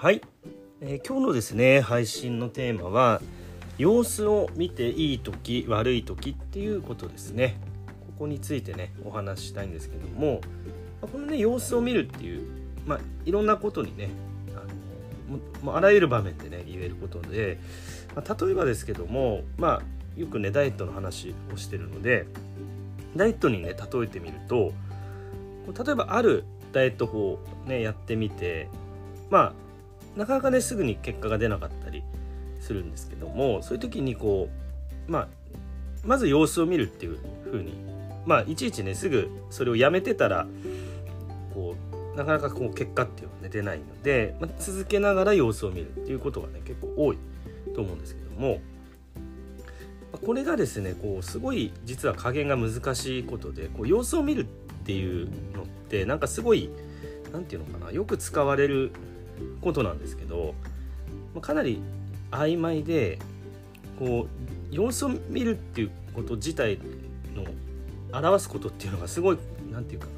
はい、えー、今日のですね配信のテーマは様子を見ていい時悪い時っていうことですね。ここについてねお話ししたいんですけどもこのね様子を見るっていうまあいろんなことにねあのあらゆる場面でね言えることで、まあ、例えばですけどもまあよくねダイエットの話をしてるのでダイエットにね例えてみると例えばあるダイエット法をねやってみてまあなかなかねすぐに結果が出なかったりするんですけどもそういう時にこうまあまず様子を見るっていう風にまあいちいちねすぐそれをやめてたらこうなかなかこう結果っていうのは、ね、出ないので、まあ、続けながら様子を見るっていうことがね結構多いと思うんですけどもこれがですねこうすごい実は加減が難しいことでこう様子を見るっていうのってなんかすごい何て言うのかなよく使われることなんですけどかなり曖昧でこう様子を見るっていうこと自体の表すことっていうのがすごい何て言うか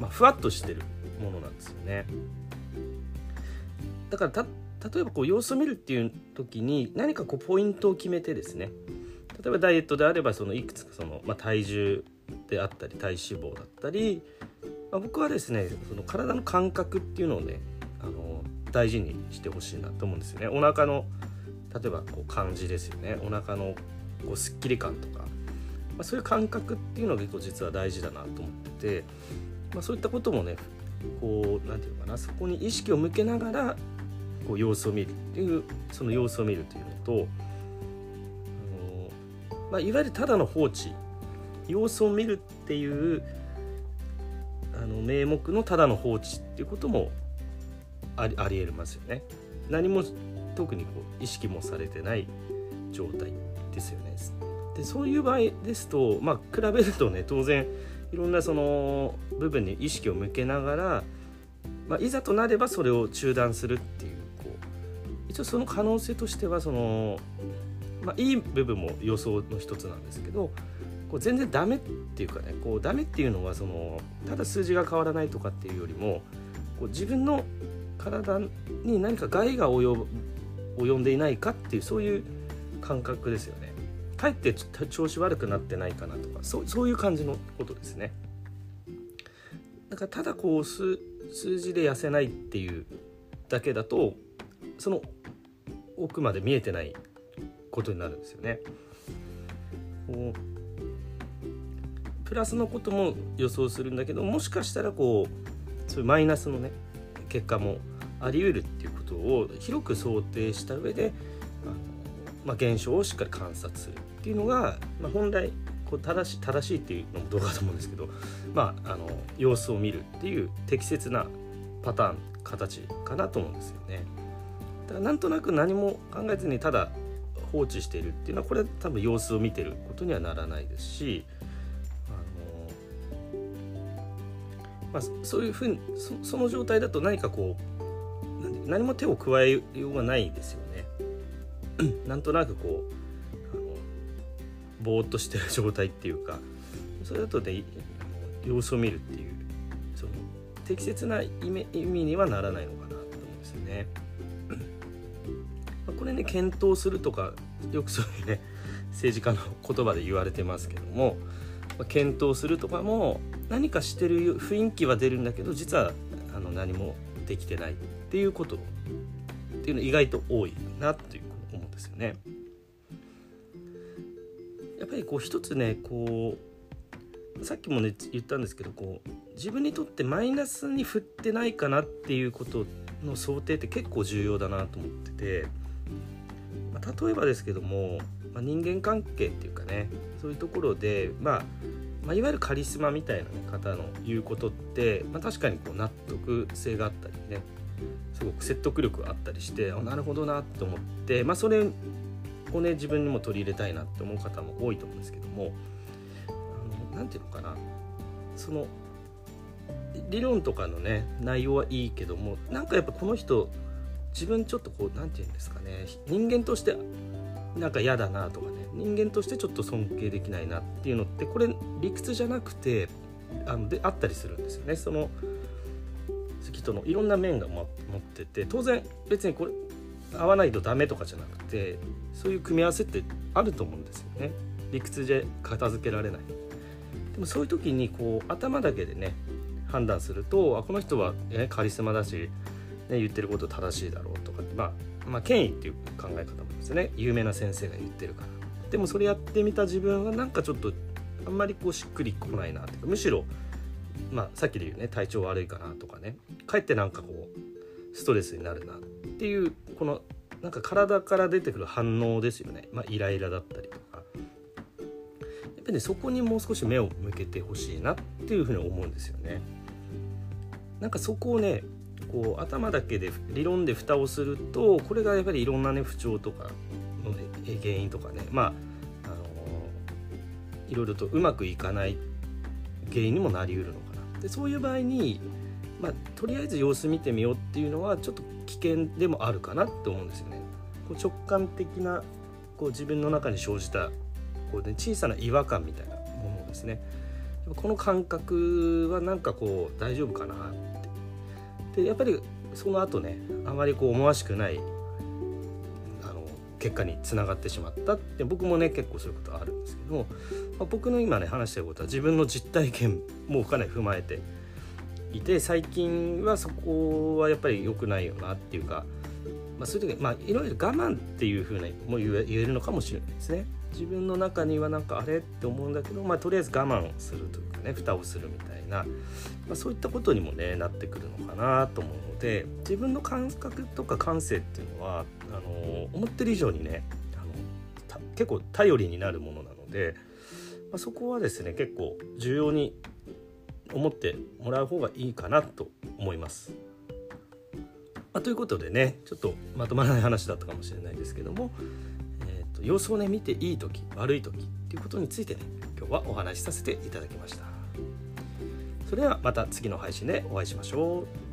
まあ、ふわっとしてるものなんですよね。だから例えばこう様子を見るっていう時に何かこうポイントを決めてですね例えばダイエットであればそのいくつかその、まあ、体重であったり体脂肪だったり、まあ、僕はですねその体の感覚っていうのをね大事にしてほしいなと思うんですよね。お腹の例えばこう感じですよね。お腹のこうすっきり感とか、まあ、そういう感覚っていうのが結構実は大事だなと思ってて、まあ、そういったこともねこう何て言うのかな。そこに意識を向けながらこう様子を見るっていうその様子を見るというのとあの、まあ、いわゆるただの放置。様子を見るっていうあの名目のただの放置っていうこともありありえますよね。何も特にこう意識もされてない状態ですよね。でそういう場合ですとまあ比べるとね当然いろんなその部分に意識を向けながら、まあ、いざとなればそれを中断するっていうこう一応その可能性としてはその、まあ、いい部分も予想の一つなんですけどこう全然ダメっていうかねこうダメっていうのはそのただ数字が変わらないとかっていうよりもこう自分の体に何か害が及及んでいないかっていうそういう感覚ですよね。かえって調子悪くなってないかなとかそうそういう感じのことですね。だからただこう数数字で痩せないっていうだけだとその奥まで見えてないことになるんですよね。こうプラスのことも予想するんだけどもしかしたらこうそういうマイナスのね結果もあり得るっていうことを広く想定した上であの、まあ、現象をしっかり観察するっていうのが、まあ、本来こう正しい正しいっていうのもどうかと思うんですけど、まあ、あの様子を見るっていう適切なパターン形かなと思うんですよね。だからなんとなく何も考えずにただ放置しているっていうのはこれは多分様子を見てることにはならないですしまあ、そういうふうにその状態だと何かこう何も手を加えようがないですよね。なんとなくこうあのぼーっとしてる状態っていうかそれだとね様子を見るっていうその適切な意味意味にはならないのかなと思うんですよね。これね検討するとかよくそういうね政治家の言葉で言われてますけども検討するとかも何かしてる雰囲気は出るんだけど実はあの何もできてないっていうことっていうの意外と多いなという思うんですよね。やっぱりこう一つねこうさっきもね言ったんですけどこう自分にとってマイナスに振ってないかなっていうことの想定って結構重要だなと思ってて、例えばですけども、まあ、人間関係っていうかねそういうところでまあまあ、いわゆるカリスマみたいな、ね、方の言うことって、まあ、確かにこう納得性があったりねすごく説得力があったりしてあなるほどなと思って、まあ、それをね自分にも取り入れたいなって思う方も多いと思うんですけども何て言うのかなその理論とかのね内容はいいけどもなんかやっぱこの人自分ちょっとこう何て言うんですかね人間としてなんか嫌だなとかね人間としてちょっと尊敬できないなっていうのってこれ理屈じゃなくてあのであったりするんですよね。その好きとのいろんな面が持ってて当然別にこれ合わないとダメとかじゃなくてそういう組み合わせってあると思うんですよね理屈で片付けられないでもそういう時にこう頭だけでね判断するとあこの人は、ね、カリスマだし、ね、言ってること正しいだろうとか、まあ、まあ権威っていう考え方もですね。有名な先生が言ってるから。でもそれやってみた自分はなんかちょっとあんまりこうしっくりこないなっていうかむしろまあさっきで言うね体調悪いかなとかね。かえってなんかこうストレスになるなっていうこのなんか体から出てくる反応ですよね、まあ、イライラだったりとか。やっぱりねそこにもう少し目を向けてほしいなっていうふうに思うんですよね。なんかそこをねこう頭だけで理論で蓋をするとこれがやっぱりいろんなね不調とかの原因とかねまあ、あのいろいろとうまくいかない原因にもなりうるのかな。でそういう場合にまあ、とりあえず様子見てみようっていうのはちょっと危険でもあるかなって思うんですよね。こう直感的なこう自分の中に生じたこう、ね、小さな違和感みたいなものですね。この感覚はなんかこう大丈夫かなってでやっぱりその後ねあまりこう思わしくないあの結果につながってしまったって僕もね結構そういうことあるんですけど、まあ、僕の今ね話してることは自分の実体験もかなり踏まえていて最近はそこはやっぱり良くないよなっていうか、まあ、そういう時まあいろいろ我慢っていうふうにも言えるのかもしれないですね。自分の中にはなんかあれって思うんだけど、まあ、とりあえず我慢するというかね蓋をするみたいな、まあ、そういったことにもねなってくるのかなと思うので自分の感覚とか感性っていうのはあの思ってる以上にねあの結構頼りになるものなので、まあ、そこはですね結構重要に思ってもらう方がいいかなと思います。まあ、ということでねちょっとまとまらない話だったかもしれないですけども、と、様子をね見ていい時悪い時っていうことについてね今日はお話しさせていただきました。それではまた次の配信でお会いしましょう。